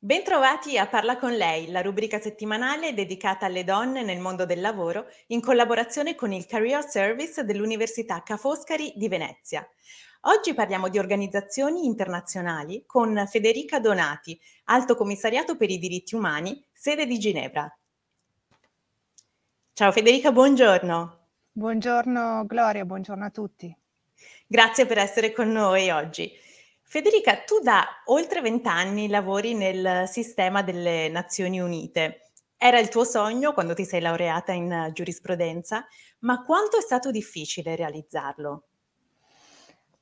Bentrovati a Parla con lei, la rubrica settimanale dedicata alle donne nel mondo del lavoro in collaborazione con il Career Service dell'Università Ca' Foscari di Venezia. Oggi parliamo di organizzazioni internazionali con Federica Donati, Alto Commissariato per i diritti umani, sede di Ginevra. Ciao Federica, buongiorno. Buongiorno Gloria, buongiorno a tutti. Grazie per essere con noi oggi. Federica, tu da oltre vent'anni lavori nel sistema delle Nazioni Unite. Era il tuo sogno quando ti sei laureata in giurisprudenza, ma quanto è stato difficile realizzarlo?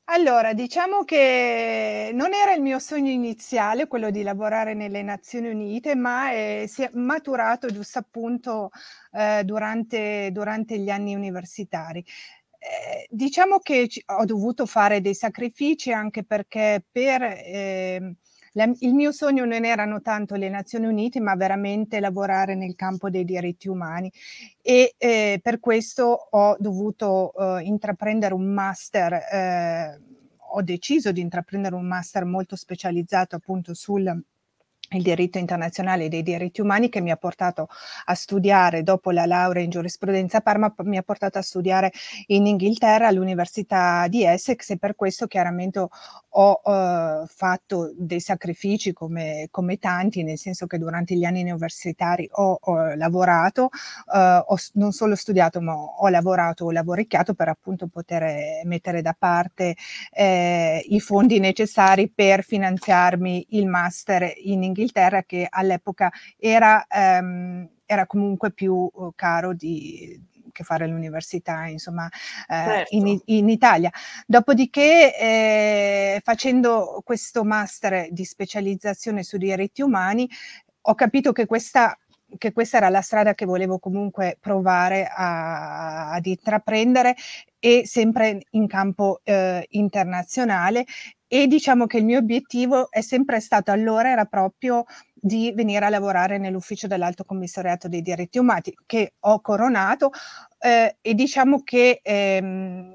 Allora, diciamo che non era il mio sogno iniziale quello di lavorare nelle Nazioni Unite, ma è, si è maturato giusto appunto eh, durante, durante gli anni universitari. Eh, diciamo che ci, ho dovuto fare dei sacrifici anche perché per eh, la, il mio sogno non erano tanto le Nazioni Unite, ma veramente lavorare nel campo dei diritti umani. E eh, per questo ho dovuto eh, intraprendere un master eh, ho deciso di intraprendere un master molto specializzato appunto sul il diritto internazionale dei diritti umani che mi ha portato a studiare dopo la laurea in giurisprudenza a Parma, mi ha portato a studiare in Inghilterra all'Università di Essex e per questo chiaramente ho eh, fatto dei sacrifici come, come, tanti, nel senso che durante gli anni universitari ho, ho lavorato, eh, ho non solo studiato ma ho lavorato, ho lavoricchiato per appunto poter mettere da parte eh, i fondi necessari per finanziarmi il master in Inghilterra Inghilterra che all'epoca era, ehm, era comunque più uh, caro di, che fare l'università, insomma, eh, certo. in, in, Italia. Dopodiché, eh, facendo questo master di specializzazione su diritti umani, ho capito che questa che questa era la strada che volevo comunque provare a, ad intraprendere e sempre in campo eh, internazionale e diciamo che il mio obiettivo è sempre stato allora era proprio di venire a lavorare nell'ufficio dell'Alto Commissariato dei diritti umani che ho coronato eh, e diciamo che ehm,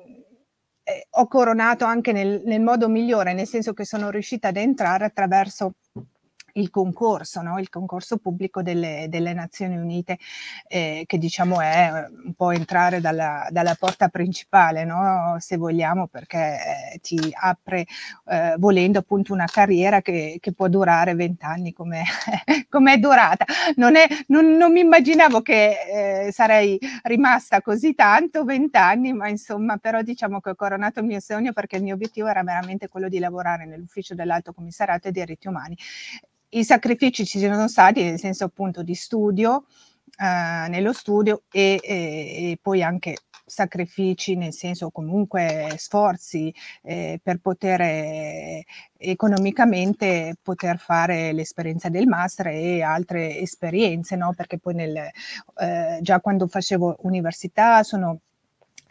eh, ho coronato anche nel, nel modo migliore, nel senso che sono riuscita ad entrare attraverso il concorso, no? il concorso pubblico delle, delle Nazioni Unite, eh, che diciamo è eh, un po' entrare dalla, dalla porta principale, no? se vogliamo, perché eh, ti apre eh, volendo appunto una carriera che, che può durare vent'anni come, come è durata. Non, è, non, non mi immaginavo che eh, sarei rimasta così tanto, vent'anni, ma insomma, però diciamo che ho coronato il mio sogno perché il mio obiettivo era veramente quello di lavorare nell'ufficio dell'Alto Commissariato ai diritti umani i sacrifici ci sono stati nel senso appunto di studio, eh, nello studio e, e, e, poi anche sacrifici nel senso comunque sforzi eh, per poter eh, economicamente poter fare l'esperienza del master e altre esperienze, no? perché poi nel, eh, già quando facevo università sono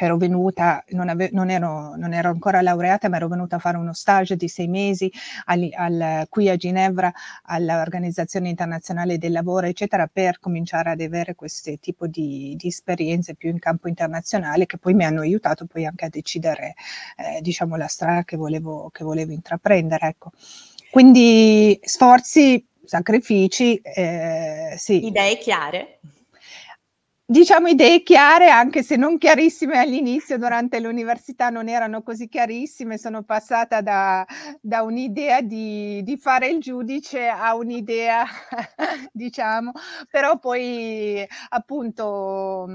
ero venuta, non, ave, non, ero, non, ero, ancora laureata, ma ero venuta a fare uno stage di sei mesi al, al, qui a Ginevra all'Organizzazione Internazionale del Lavoro, eccetera, per cominciare ad avere questo tipo di, di, esperienze più in campo internazionale che poi mi hanno aiutato poi anche a decidere, eh, diciamo, la strada che volevo, che volevo intraprendere. Ecco. Quindi sforzi, sacrifici, eh, sì. Idee chiare diciamo idee chiare, anche se non chiarissime all'inizio, durante l'università non erano così chiarissime, sono passata da, da un'idea di, di, fare il giudice a un'idea, diciamo, però poi appunto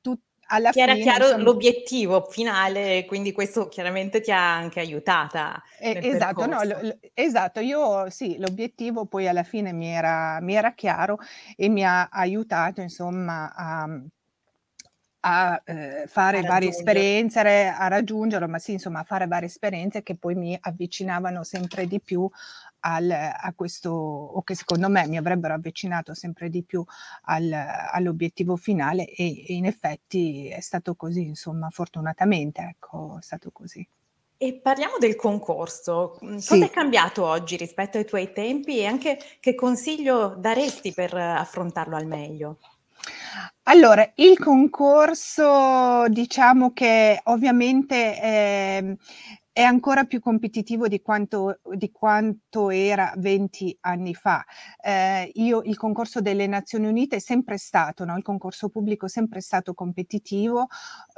tut, alla era fine, chiaro insomma, l'obiettivo finale, quindi questo chiaramente ti ha anche aiutata. Eh, esatto, no, lo, esatto, io sì, l'obiettivo poi alla fine mi era, mi era chiaro e mi ha aiutato insomma a, a eh, fare a varie esperienze, a raggiungerlo, ma sì, insomma, a fare varie esperienze che poi mi avvicinavano sempre di più al, a questo, o che secondo me mi avrebbero avvicinato sempre di più al, all'obiettivo finale e, e, in effetti è stato così, insomma, fortunatamente, ecco, è stato così. E parliamo del concorso. Mm, cosa sì. è cambiato oggi rispetto ai tuoi tempi e anche che consiglio daresti per affrontarlo al meglio? Allora, il concorso diciamo che ovviamente, ehm, è ancora più competitivo di quanto, di quanto era 20 anni fa. Eh, io, il concorso delle Nazioni Unite è sempre stato, no? il concorso pubblico è sempre stato competitivo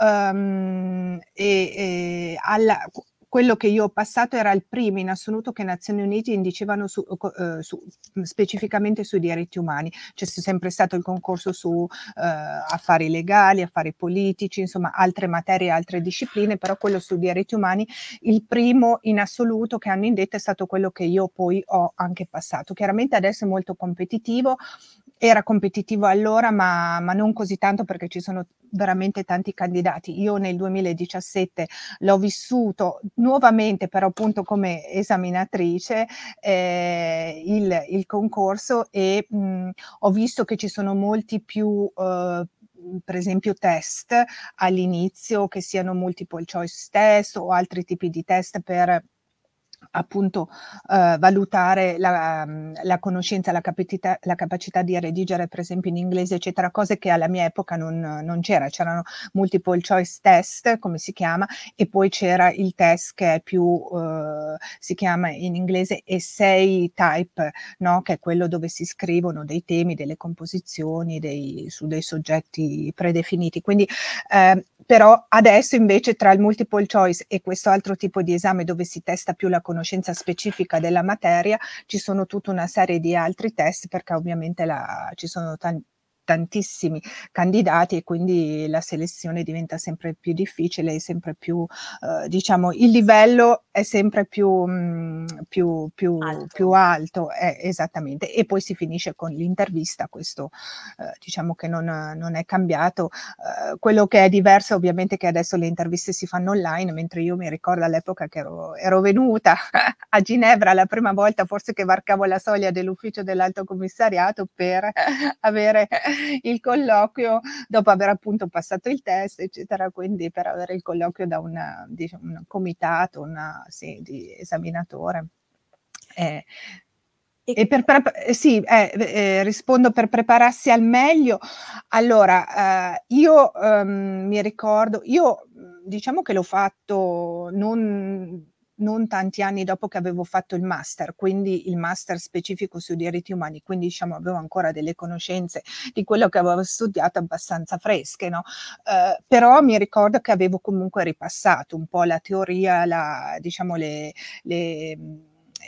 um, e, e alla, quello che io ho passato era il primo in assoluto che Nazioni Unite indicevano su, eh, su, specificamente sui diritti umani. C'è sempre stato il concorso su eh, affari legali, affari politici, insomma altre materie, altre discipline, però quello sui diritti umani, il primo in assoluto che hanno indetto è stato quello che io poi ho anche passato. Chiaramente adesso è molto competitivo, era competitivo allora, ma, ma, non così tanto perché ci sono veramente tanti candidati. Io nel 2017 l'ho vissuto nuovamente, però appunto come esaminatrice, eh, il, il, concorso e mh, ho visto che ci sono molti più... Eh, per esempio test all'inizio che siano multiple choice test o altri tipi di test per appunto eh, valutare la, mm, la, conoscenza, la capacità, la capacità di redigere per esempio in inglese, eccetera, cose che alla mia epoca non, non c'era. C'erano multiple choice test, come si chiama, e poi c'era il test che è più, eh, si chiama in inglese essay type, no? che è quello dove si scrivono dei temi, delle composizioni dei, su dei soggetti predefiniti. Quindi eh, però adesso invece tra il multiple choice e questo altro tipo di esame dove si testa più la conoscenza specifica della materia, ci sono tutta una serie di altri test perché ovviamente la, ci sono tanti tantissimi candidati e quindi la selezione diventa sempre più difficile e sempre più, eh, diciamo, il livello è sempre più, mh, mm, più, più alto, più alto eh, esattamente. E poi si finisce con l'intervista, questo eh, diciamo che non, non è cambiato. Eh, quello che è diverso ovviamente è che adesso le interviste si fanno online, mentre io mi ricordo all'epoca che ero, ero venuta a Ginevra la prima volta, forse che varcavo la soglia dell'ufficio dell'alto commissariato per avere il colloquio dopo aver appunto passato il test, eccetera, quindi per avere il colloquio da una, diciamo, un comitato, una, sì, di esaminatore. Eh, e per pre- sì, eh, eh, rispondo per prepararsi al meglio. Allora, eh, io um, mi ricordo, io diciamo che l'ho fatto non non tanti anni dopo che avevo fatto il master, quindi il master specifico sui diritti umani, quindi diciamo avevo ancora delle conoscenze di quello che avevo studiato abbastanza fresche, no? Eh, però mi ricordo che avevo comunque ripassato un po' la teoria, la, diciamo le, le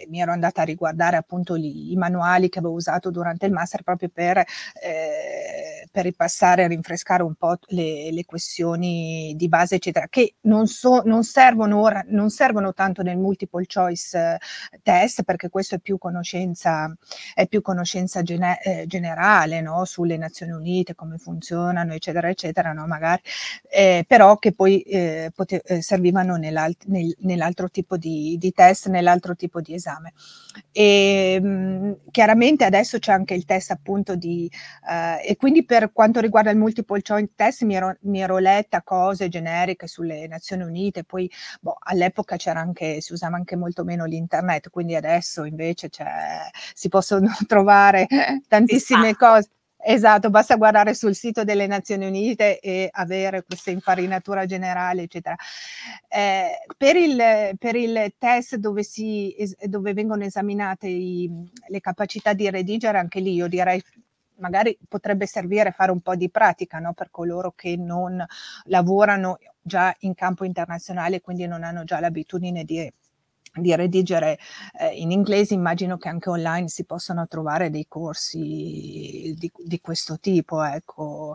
mi ero andata a riguardare appunto gli, i manuali che avevo usato durante il master proprio per, eh, per ripassare e rinfrescare un po' le, le, questioni di base, eccetera, che non, so, non, servono ora, non servono tanto nel multiple choice eh, test, perché questo è più conoscenza, è più conoscenza gene, eh, generale no? sulle Nazioni Unite, come funzionano, eccetera, eccetera, no? magari, eh, però che poi eh, pote- eh, servivano nell'alt- nel, nell'altro tipo di, di test, nell'altro tipo di esame esame. E mh, mhmm, chiaramente adesso c'è anche il test appunto di, eh, e quindi per quanto riguarda il multiple choice test mi ero, mi ero letta cose generiche sulle Nazioni Unite, poi boh, all'epoca c'era anche, si usava anche molto meno l'internet, quindi adesso invece si possono trovare tantissime cose. Esatto, basta guardare sul sito delle Nazioni Unite e avere questa infarinatura generale, eccetera. Eh, per, il, per, il, test dove, si, dove vengono esaminate i, le capacità di redigere, anche lì io direi magari potrebbe servire fare un po' di pratica no? per coloro che non lavorano già in campo internazionale, quindi non hanno già l'abitudine di di redigere eh, in inglese, immagino che anche online si possano trovare dei corsi di, di questo tipo. Ecco.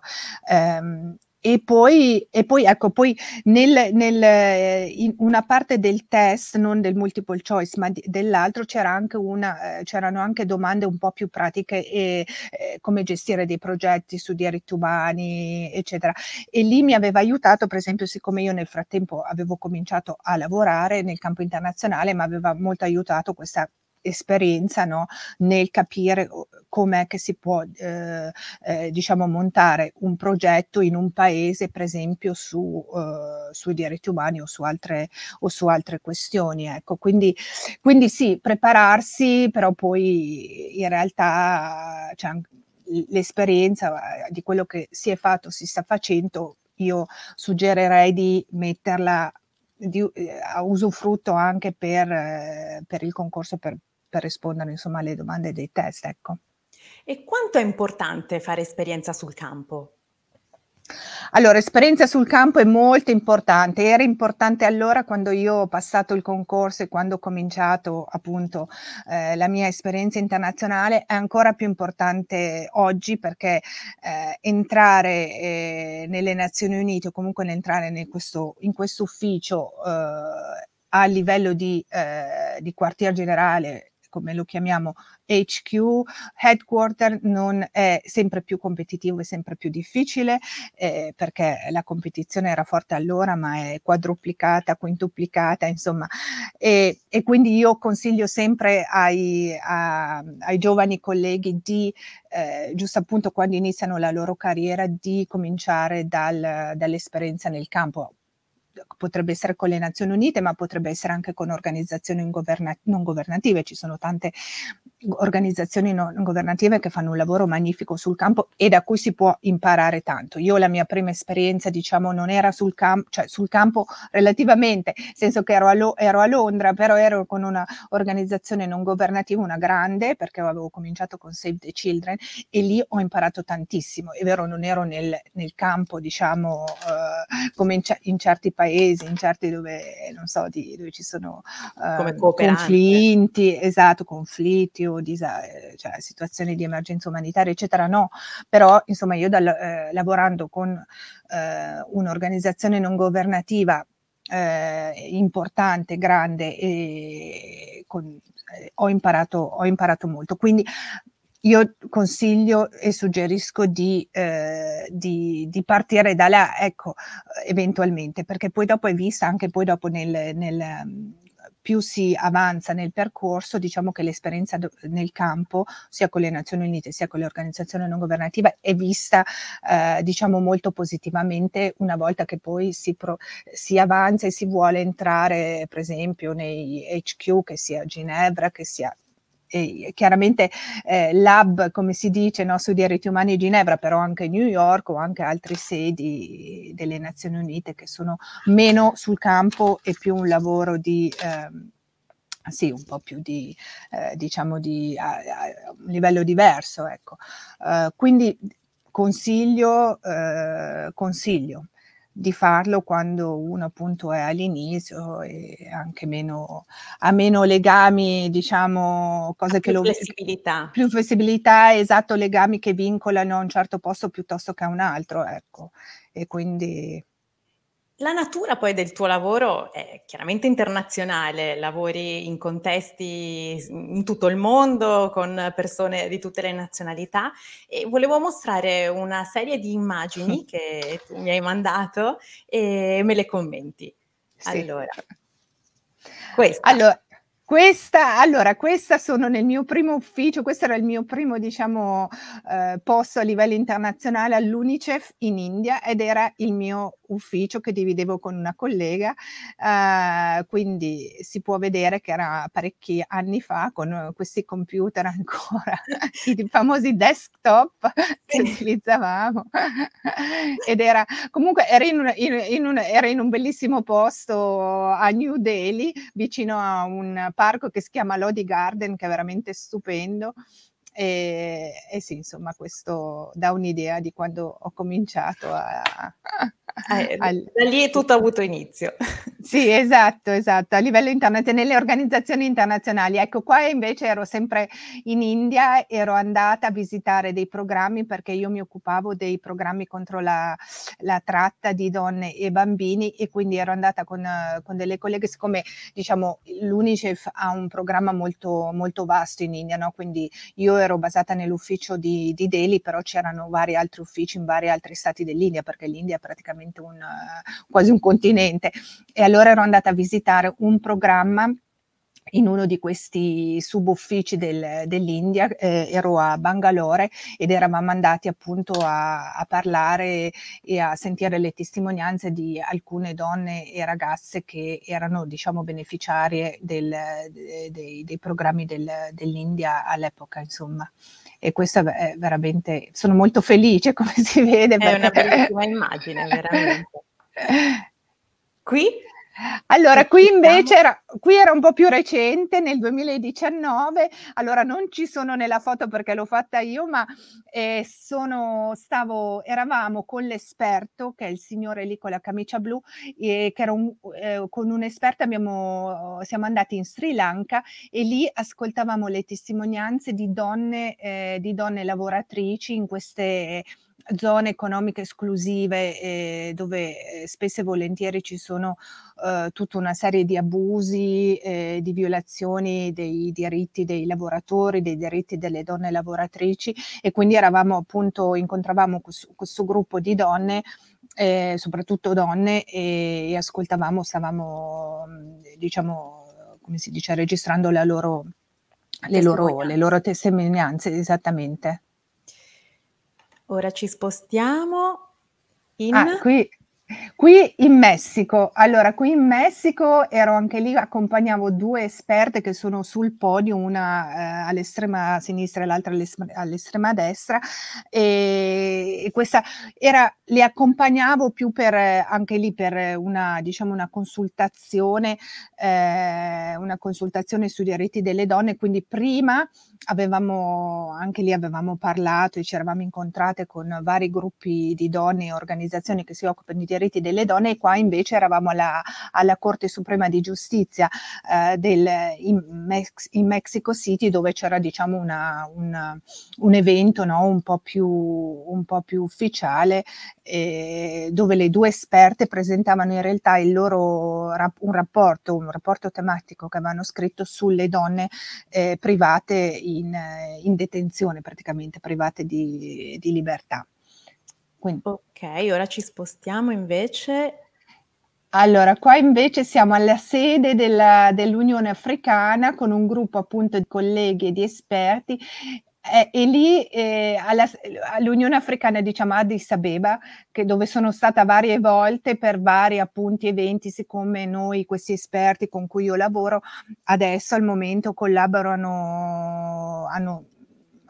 Um, e poi, e poi, ecco, poi nel, nel, in una parte del test, non del multiple choice, ma di, dell'altro c'era anche una, eh, c'erano anche domande un po' più pratiche e eh, come gestire dei progetti su diritti umani, eccetera. E lì mi aveva aiutato, per esempio, siccome io nel frattempo avevo cominciato a lavorare nel campo internazionale, mi aveva molto aiutato questa esperienza no, nel capire com'è che si può eh, eh, diciamo montare un progetto in un paese per esempio su, eh, sui diritti umani o su altre, o su altre questioni ecco. Quindi, quindi sì prepararsi però poi in realtà cioè, l'esperienza di quello che si è fatto si sta facendo io suggerirei di metterla di, eh, a usufrutto anche per, eh, per il concorso per, per rispondere insomma alle domande dei test. Ecco. E quanto è importante fare esperienza sul campo? Allora, esperienza sul campo è molto importante. Era importante allora quando io ho passato il concorso e quando ho cominciato appunto eh, la mia esperienza internazionale, è ancora più importante oggi perché eh, entrare eh, nelle Nazioni Unite o comunque entrare in questo, in questo ufficio eh, a livello di, eh, di quartier generale come lo chiamiamo HQ, headquarter, non è sempre più competitivo e sempre più difficile eh, perché la competizione era forte allora ma è quadruplicata, quintuplicata, insomma. E, e quindi io consiglio sempre ai, a, ai giovani colleghi di, eh, giusto appunto quando iniziano la loro carriera, di cominciare dal, dall'esperienza nel campo potrebbe essere con le Nazioni Unite, ma potrebbe essere anche con organizzazioni governa- non governative. Ci sono tante organizzazioni non governative che fanno un lavoro magnifico sul campo e da cui si può imparare tanto. Io la mia prima esperienza, diciamo, non era sul campo, cioè sul campo relativamente, nel senso che ero a, Lo- ero a Londra, però ero con un'organizzazione non governativa, una grande, perché avevo cominciato con Save the Children e lì ho imparato tantissimo. È vero, non ero nel, nel campo, diciamo, eh, come in, c- in certi paesi in certi dove, non so, di, dove ci sono uh, conflitti, esatto, conflitti o disa- cioè, situazioni di emergenza umanitaria, eccetera, no. Però, insomma, io dal, eh, lavorando con eh, un'organizzazione non governativa eh, importante, grande e con, eh, ho, imparato, ho imparato molto. Quindi io consiglio e suggerisco di, eh, di, di, partire da là, ecco, eventualmente, perché poi dopo è vista anche poi dopo nel, nel più si avanza nel percorso, diciamo che l'esperienza nel campo, sia con le Nazioni Unite sia con le organizzazioni non governative, è vista, eh, diciamo, molto positivamente una volta che poi si, pro, si, avanza e si vuole entrare, per esempio, nei HQ, che sia Ginevra, che sia chiaramente eh, l'hub, come si dice, no, sui diritti umani a Ginevra, però anche New York o anche altre sedi delle Nazioni Unite che sono meno sul campo e più un lavoro di... Eh, sì, un po' più di, eh, diciamo, di a, a, un livello diverso, ecco. Uh, quindi consiglio, uh, consiglio di farlo quando uno appunto è all'inizio e anche meno, ha meno legami, diciamo, cose che lo... Flessibilità. Più flessibilità, esatto, legami che vincolano a un certo posto piuttosto che a un altro, ecco. E quindi la natura poi del tuo lavoro è chiaramente internazionale, lavori in contesti in tutto il mondo con persone di tutte le nazionalità e volevo mostrare una serie di immagini che tu mi hai mandato e me le commenti. Sì. Allora, questa. Allora, questa, allora, questa sono nel mio primo ufficio, questo era il mio primo, diciamo, eh, posto a livello internazionale all'UNICEF in India ed era il mio ufficio che dividevo con una collega, eh, quindi si può vedere che era parecchi anni fa con questi computer ancora, i famosi desktop che utilizzavamo. Ed era comunque era in, una, in, in, un, era in un bellissimo posto a New Delhi vicino a un parco che si chiama Lodi Garden, che è veramente stupendo. E, e sì, insomma, questo dà un'idea di quando ho cominciato a, eh. Da lì tutto ha avuto inizio. Sì, esatto, esatto, a livello internazionale, nelle organizzazioni internazionali. Ecco, qua invece ero sempre in India, ero andata a visitare dei programmi perché io mi occupavo dei programmi contro la, la tratta di donne e bambini e quindi ero andata con, con delle colleghe, siccome diciamo l'UNICEF ha un programma molto, molto vasto in India, no? quindi io ero basata nell'ufficio di, di Delhi, però c'erano vari altri uffici in vari altri stati dell'India perché l'India è praticamente un, quasi un continente. E allora ero andata a visitare un programma in uno di questi subuffici del, dell'India, eh, ero a Bangalore ed eravamo andati appunto a, a, parlare e a sentire le testimonianze di alcune donne e ragazze che erano diciamo beneficiarie del, de, de, dei programmi del, dell'India all'epoca insomma. E questo è veramente sono molto felice come si vede è perché... una bellissima immagine veramente. Qui Allora, qui invece era, qui era un po' più recente, nel 2019, allora non ci sono nella foto perché l'ho fatta io, ma eh, sono, stavo, eravamo con l'esperto, che è il signore lì con la camicia blu, eh, che era un, eh, con un esperto abbiamo, siamo andati in Sri Lanka e lì ascoltavamo le testimonianze di donne, eh, di donne lavoratrici in queste zone economiche esclusive eh, dove eh, spesso e volentieri ci sono eh, tutta una serie di abusi, eh, di violazioni dei diritti dei lavoratori, dei diritti delle donne lavoratrici e quindi eravamo appunto, incontravamo questo, questo gruppo di donne eh, soprattutto donne, e, e, ascoltavamo, stavamo, diciamo, come si dice, registrando loro, le, loro, le loro testimonianze, esattamente. Ora ci spostiamo in... Ah, qui Qui in Messico, allora qui in Messico ero anche lì, accompagnavo due esperte che sono sul podio, una eh, all'estrema sinistra e l'altra all'estrema, destra, e, e, questa era, le accompagnavo più per anche lì per una, diciamo, una consultazione, eh, una consultazione sui diritti delle donne, quindi prima avevamo, anche lì avevamo parlato e ci eravamo incontrate con vari gruppi di donne e organizzazioni che si occupano di diritti delle donne e qua invece eravamo alla, alla Corte Suprema di Giustizia eh, del, in, Mex, in, Mexico City dove c'era diciamo una, una, un evento no, un, po più, un po' più ufficiale eh, dove le due esperte presentavano in realtà il loro un rapporto, un rapporto tematico che avevano scritto sulle donne eh, private in, in, detenzione, praticamente private di, di libertà. Quindi. Ok, ora ci spostiamo invece. Allora, qua invece siamo alla sede della, dell'Unione Africana con un gruppo appunto di colleghi e di esperti eh, e lì eh, alla, all'Unione Africana, diciamo Addis Abeba, che, dove sono stata varie volte per vari appunti eventi, siccome noi, questi esperti con cui io lavoro, adesso al momento collaborano, hanno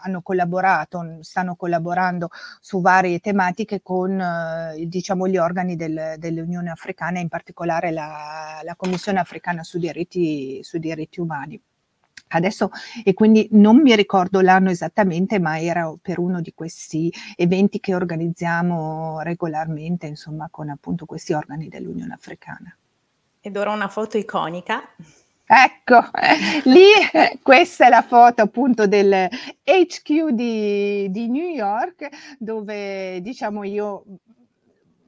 hanno collaborato, stanno collaborando su varie tematiche con eh, diciamo, gli organi del, dell'Unione Africana, in particolare la, la Commissione Africana sui diritti, sui diritti umani. Adesso, e quindi non mi ricordo l'anno esattamente, ma era per uno di questi eventi che organizziamo regolarmente, insomma, con appunto questi organi dell'Unione Africana. Ed ora una foto iconica. Ecco, lì questa è la foto appunto del HQ di, di New York, dove diciamo io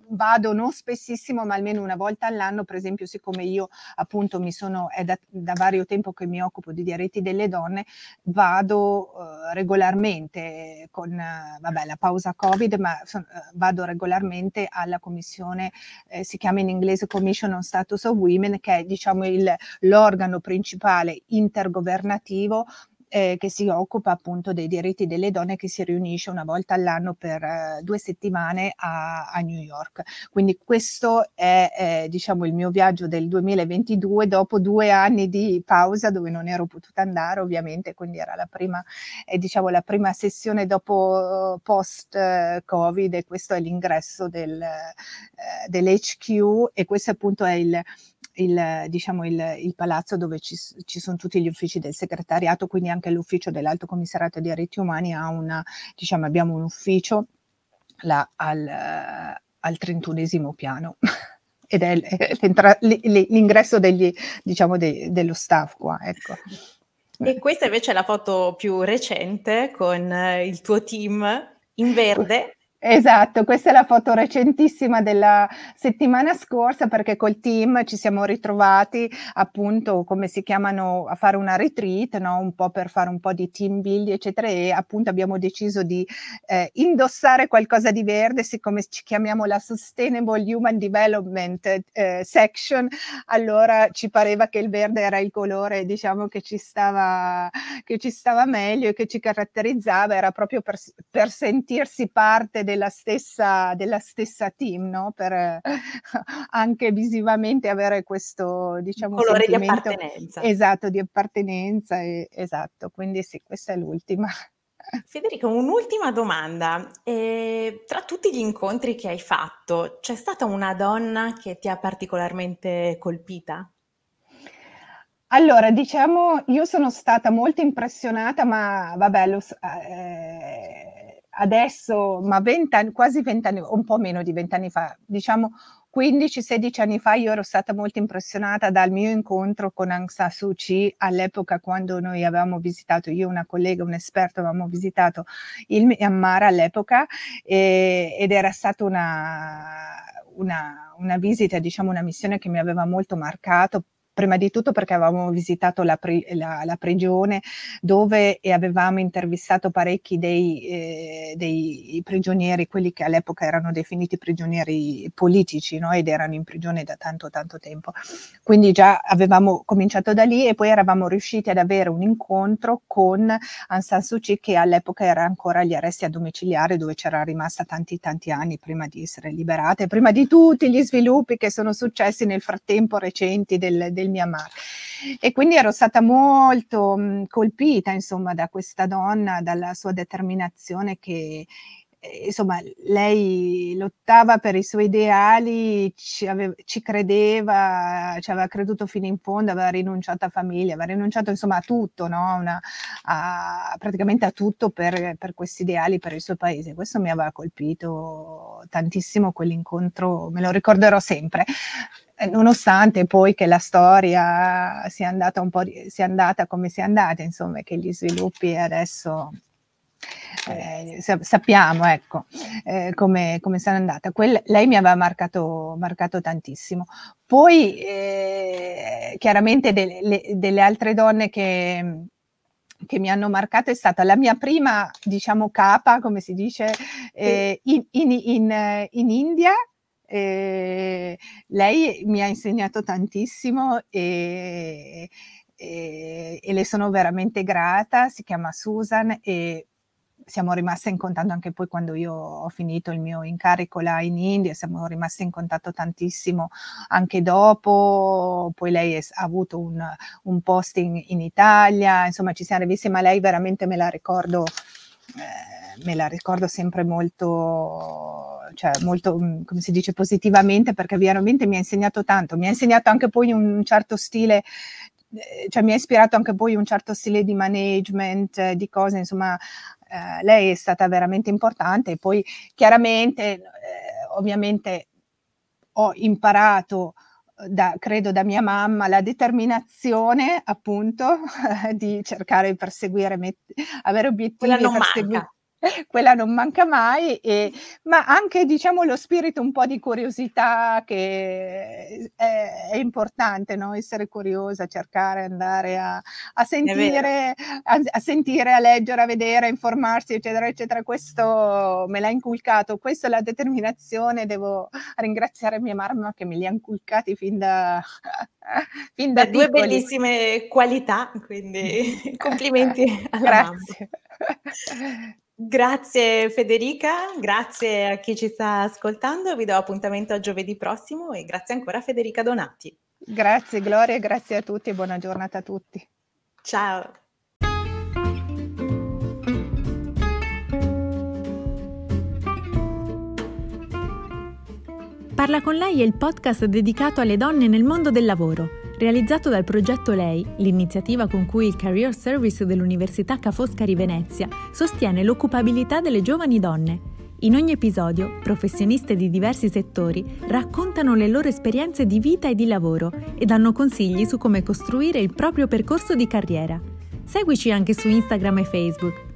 vado non spessissimo, ma almeno una volta all'anno, per esempio, siccome io appunto mi sono, è da, da vario tempo che mi occupo di diritti delle donne, vado uh, regolarmente con, uh, vabbè, la pausa Covid, ma son, uh, vado regolarmente alla commissione, eh, si chiama in inglese Commission on Status of Women, che è diciamo il, l'organo principale intergovernativo eh, che si occupa appunto dei diritti delle donne che si riunisce una volta all'anno per eh, due settimane a, a, New York. Quindi questo è eh, diciamo il mio viaggio del 2022 dopo due anni di pausa dove non ero potuta andare ovviamente, quindi era la prima, eh, diciamo, la prima sessione dopo post Covid e questo è l'ingresso del, eh, dell'HQ e questo appunto è il il, diciamo il, il palazzo dove ci, ci, sono tutti gli uffici del segretariato, quindi anche l'ufficio dell'Alto Commissariato dei diritti umani ha una, diciamo, abbiamo un ufficio là al, al 31 piano. Ed è l'ingresso degli, diciamo, de, dello staff qua, ecco. E questa invece è la foto più recente con il tuo team in verde Esatto, questa è la foto recentissima della settimana scorsa perché col team ci siamo ritrovati appunto come si chiamano a fare una retreat, no? un po' per fare un po' di team building eccetera e appunto abbiamo deciso di eh, indossare qualcosa di verde siccome ci chiamiamo la Sustainable Human Development eh, Section allora ci pareva che il verde era il colore diciamo che ci stava, che ci stava meglio e che ci caratterizzava, era proprio per, per sentirsi parte della stessa, della stessa team, no? per anche visivamente avere questo diciamo, colore di appartenenza. Esatto, di appartenenza, e, esatto, quindi sì, questa è l'ultima. Federica, un'ultima domanda. Eh, tra tutti gli incontri che hai fatto, c'è stata una donna che ti ha particolarmente colpita? Allora, diciamo, io sono stata molto impressionata, ma vabbè, lo, eh, adesso, ma vent'anni, quasi vent'anni, un po' meno di vent'anni fa, diciamo 15-16 anni fa io ero stata molto impressionata dal mio incontro con Aung San Suu Kyi all'epoca quando noi avevamo visitato, io una collega, un esperto, avevamo visitato il Myanmar all'epoca e, ed era stata una, una, una visita, diciamo una missione che mi aveva molto marcato prima di tutto perché avevamo visitato la, pri- la, la prigione dove avevamo intervistato parecchi dei, eh, dei, prigionieri, quelli che all'epoca erano definiti prigionieri politici no? ed erano in prigione da tanto tanto tempo. Quindi già avevamo cominciato da lì e poi eravamo riusciti ad avere un incontro con Aung San Suu Kyi che all'epoca era ancora agli arresti a domiciliare dove c'era rimasta tanti tanti anni prima di essere liberata e prima di tutti gli sviluppi che sono successi nel frattempo recenti del, del Myanmar. E quindi ero stata molto mh, colpita, insomma, da questa donna, dalla sua determinazione che, eh, insomma, lei lottava per i suoi ideali, ci, aveva, ci, credeva, ci aveva creduto fino in fondo, aveva rinunciato a famiglia, aveva rinunciato insomma a tutto, no? Una, a, praticamente a tutto per, per, questi ideali, per il suo paese. Questo mi aveva colpito tantissimo quell'incontro, me lo ricorderò sempre. Eh, nonostante poi che la storia sia andata un po' sia andata come sia andata, insomma, che gli sviluppi adesso eh, sappiamo ecco, eh, come, come sono andata. Quel, lei mi aveva marcato, marcato tantissimo. Poi eh, chiaramente delle, delle, altre donne che, che mi hanno marcato è stata la mia prima, diciamo, capa, come si dice, eh, in, in, in, in India eh, lei mi ha insegnato tantissimo e, e, e, le sono veramente grata, si chiama Susan e siamo rimaste in contatto anche poi quando io ho finito il mio incarico là in India, siamo rimaste in contatto tantissimo anche dopo, poi lei è, ha avuto un, un posting in Italia, insomma ci siamo rivisti, ma lei veramente me la ricordo, eh, me la ricordo sempre molto cioè molto, mm, come si dice, positivamente perché veramente mi ha insegnato tanto, mi ha insegnato anche poi un certo stile eh, cioè mi ha ispirato anche poi un certo stile di management, eh, di cose, insomma, eh, lei è stata veramente importante e poi chiaramente, eh, ovviamente ho imparato da, credo da mia mamma la determinazione appunto di cercare di perseguire, met- avere obiettivi. Quella non manca quella non manca mai, e, ma anche diciamo lo spirito un po' di curiosità che è, è importante, no? essere curiosa, cercare, andare a, a sentire, a, a, sentire, a leggere, a vedere, a informarsi, eccetera, eccetera. Questo me l'ha inculcato, questa è la determinazione, devo ringraziare mia mamma che me li ha inculcati fin da... fin da due bellissime qualità, quindi complimenti Grazie. mamma. Grazie Federica, grazie a chi ci sta ascoltando, vi do appuntamento a giovedì prossimo e grazie ancora Federica Donati. Grazie Gloria, grazie a tutti e buona giornata a tutti. Ciao. Parla con lei è il podcast dedicato alle donne nel mondo del lavoro realizzato dal progetto Lei, l'iniziativa con cui il Career Service dell'Università Ca' Foscari Venezia sostiene l'occupabilità delle giovani donne. In ogni episodio, professioniste di diversi settori raccontano le loro esperienze di vita e di lavoro e danno consigli su come costruire il proprio percorso di carriera. Seguici anche su Instagram e Facebook